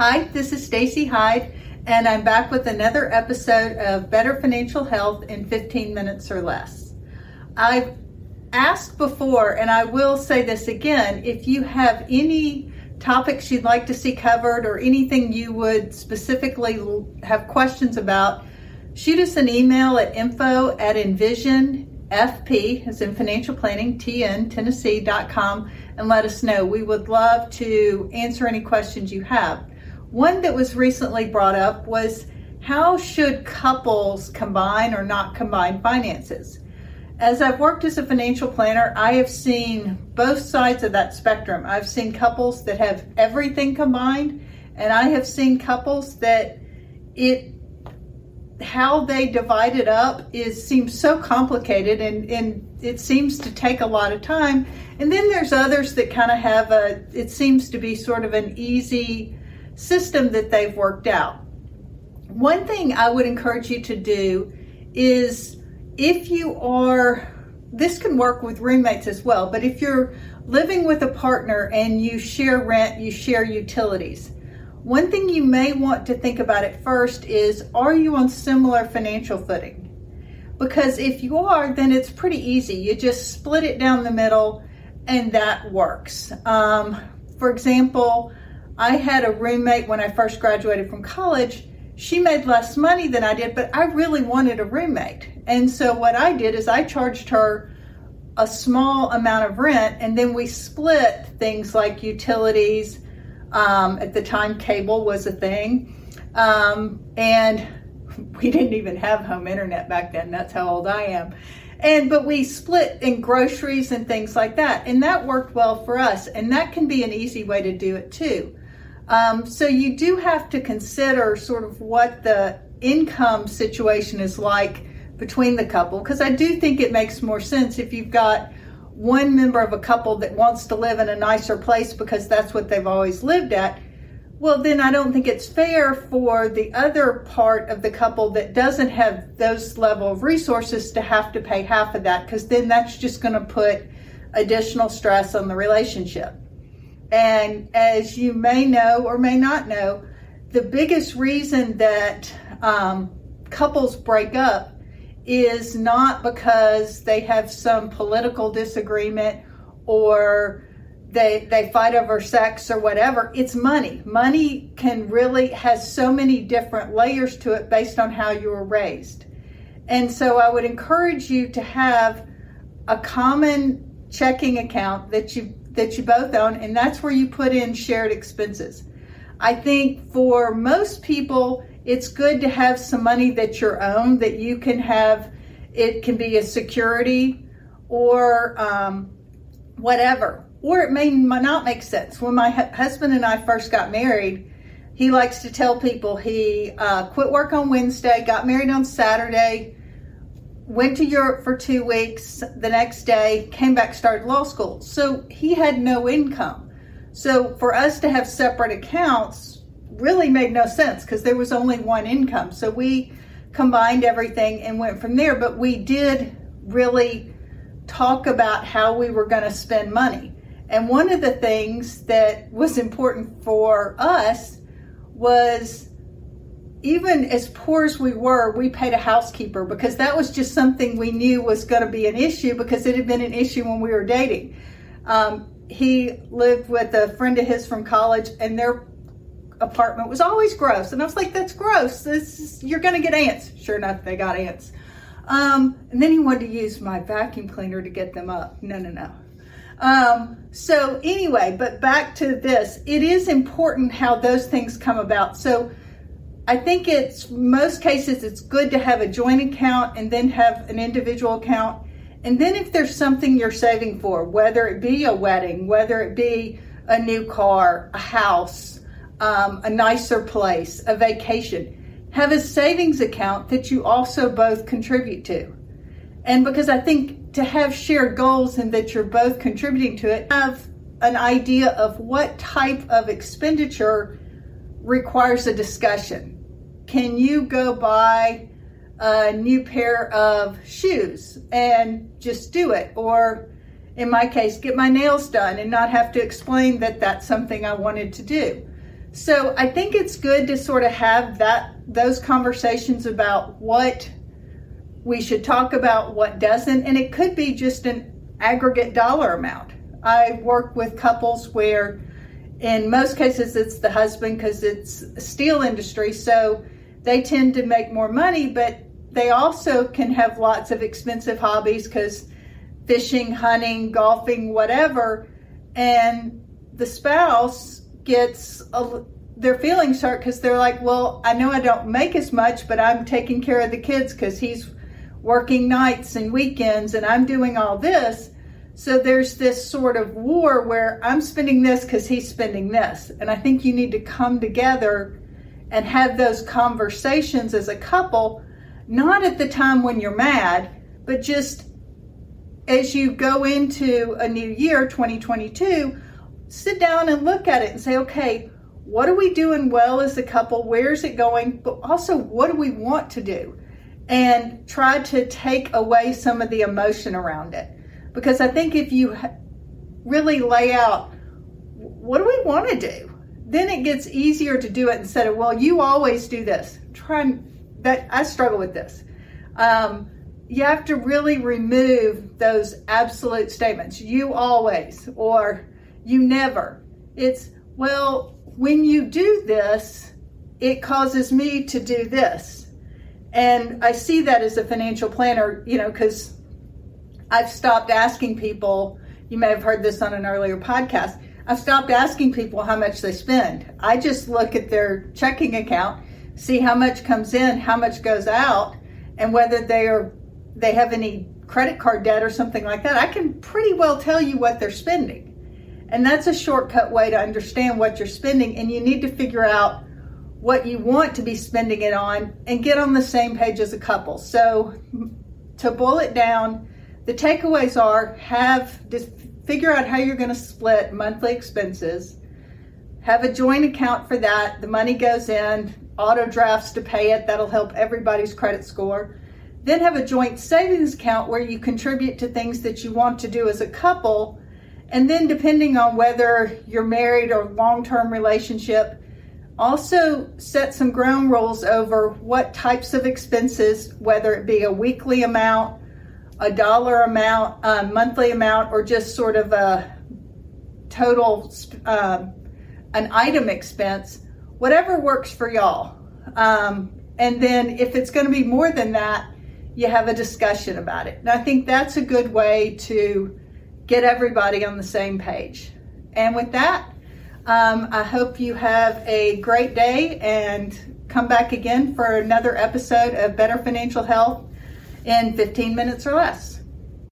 Hi, this is Stacy Hyde, and I'm back with another episode of Better Financial Health in 15 minutes or less. I've asked before, and I will say this again if you have any topics you'd like to see covered or anything you would specifically have questions about, shoot us an email at info at envision FP, as in financial planning, and let us know. We would love to answer any questions you have. One that was recently brought up was how should couples combine or not combine finances? As I've worked as a financial planner, I have seen both sides of that spectrum. I've seen couples that have everything combined, and I have seen couples that it how they divide it up is seems so complicated and, and it seems to take a lot of time. And then there's others that kind of have a it seems to be sort of an easy system that they've worked out. One thing I would encourage you to do is if you are this can work with roommates as well, but if you're living with a partner and you share rent, you share utilities one thing you may want to think about at first is are you on similar financial footing? Because if you are, then it's pretty easy. You just split it down the middle and that works. Um, for example, I had a roommate when I first graduated from college. She made less money than I did, but I really wanted a roommate. And so what I did is I charged her a small amount of rent and then we split things like utilities um, at the time, cable was a thing. Um, and we didn't even have home internet back then. That's how old I am. And but we split in groceries and things like that, and that worked well for us. And that can be an easy way to do it too. Um, so you do have to consider sort of what the income situation is like between the couple, because I do think it makes more sense if you've got one member of a couple that wants to live in a nicer place because that's what they've always lived at, well, then I don't think it's fair for the other part of the couple that doesn't have those level of resources to have to pay half of that because then that's just going to put additional stress on the relationship. And as you may know or may not know, the biggest reason that um, couples break up is not because they have some political disagreement or they they fight over sex or whatever. It's money. Money can really has so many different layers to it based on how you were raised. And so i would encourage you to have a common checking account that you that you both own and that's where you put in shared expenses i think for most people it's good to have some money that's your own that you can have. It can be a security or um, whatever, or it may not make sense. When my husband and I first got married, he likes to tell people he uh, quit work on Wednesday, got married on Saturday, went to Europe for two weeks. The next day, came back, started law school. So he had no income. So for us to have separate accounts really made no sense because there was only one income. So we combined everything and went from there. But we did really talk about how we were going to spend money. And one of the things that was important for us was even as poor as we were, we paid a housekeeper because that was just something we knew was going to be an issue because it had been an issue when we were dating. Um, he lived with a friend of his from college, and their apartment was always gross. And I was like, that's gross. This is, you're going to get ants. Sure enough, they got ants. Um, and then he wanted to use my vacuum cleaner to get them up. No, no, no. Um, so anyway, but back to this, it is important how those things come about. So I think it's most cases it's good to have a joint account and then have an individual account. And then if there's something you're saving for, whether it be a wedding, whether it be a new car, a house, um, a nicer place, a vacation. Have a savings account that you also both contribute to. And because I think to have shared goals and that you're both contributing to it, have an idea of what type of expenditure requires a discussion. Can you go buy a new pair of shoes and just do it? Or in my case, get my nails done and not have to explain that that's something I wanted to do. So I think it's good to sort of have that those conversations about what we should talk about, what doesn't, and it could be just an aggregate dollar amount. I work with couples where in most cases it's the husband because it's steel industry, so they tend to make more money, but they also can have lots of expensive hobbies because fishing, hunting, golfing, whatever, and the spouse gets a, their feelings hurt because they're like, well, I know I don't make as much, but I'm taking care of the kids because he's working nights and weekends and I'm doing all this. So there's this sort of war where I'm spending this because he's spending this. And I think you need to come together and have those conversations as a couple, not at the time when you're mad, but just as you go into a new year, 2022, sit down and look at it and say, okay, what are we doing well as a couple? Where's it going? But also, what do we want to do? And try to take away some of the emotion around it. Because I think if you really lay out, what do we want to do? Then it gets easier to do it instead of, well, you always do this. Try that, I struggle with this. Um, you have to really remove those absolute statements. You always, or you never. It's, well, when you do this, it causes me to do this. And I see that as a financial planner, you know, because I've stopped asking people, you may have heard this on an earlier podcast. I've stopped asking people how much they spend. I just look at their checking account, see how much comes in, how much goes out, and whether they are they have any credit card debt or something like that. I can pretty well tell you what they're spending. And that's a shortcut way to understand what you're spending. And you need to figure out what you want to be spending it on and get on the same page as a couple. So, to boil it down, the takeaways are have figure out how you're going to split monthly expenses. Have a joint account for that. The money goes in, auto drafts to pay it. That'll help everybody's credit score. Then have a joint savings account where you contribute to things that you want to do as a couple and then, depending on whether you're married or long term relationship, also set some ground rules over what types of expenses, whether it be a weekly amount, a dollar amount, a monthly amount, or just sort of a total, uh, an item expense, whatever works for y'all. Um, and then, if it's going to be more than that, you have a discussion about it. And I think that's a good way to get everybody on the same page. And with that, um, I hope you have a great day and come back again for another episode of Better Financial Health in 15 minutes or less.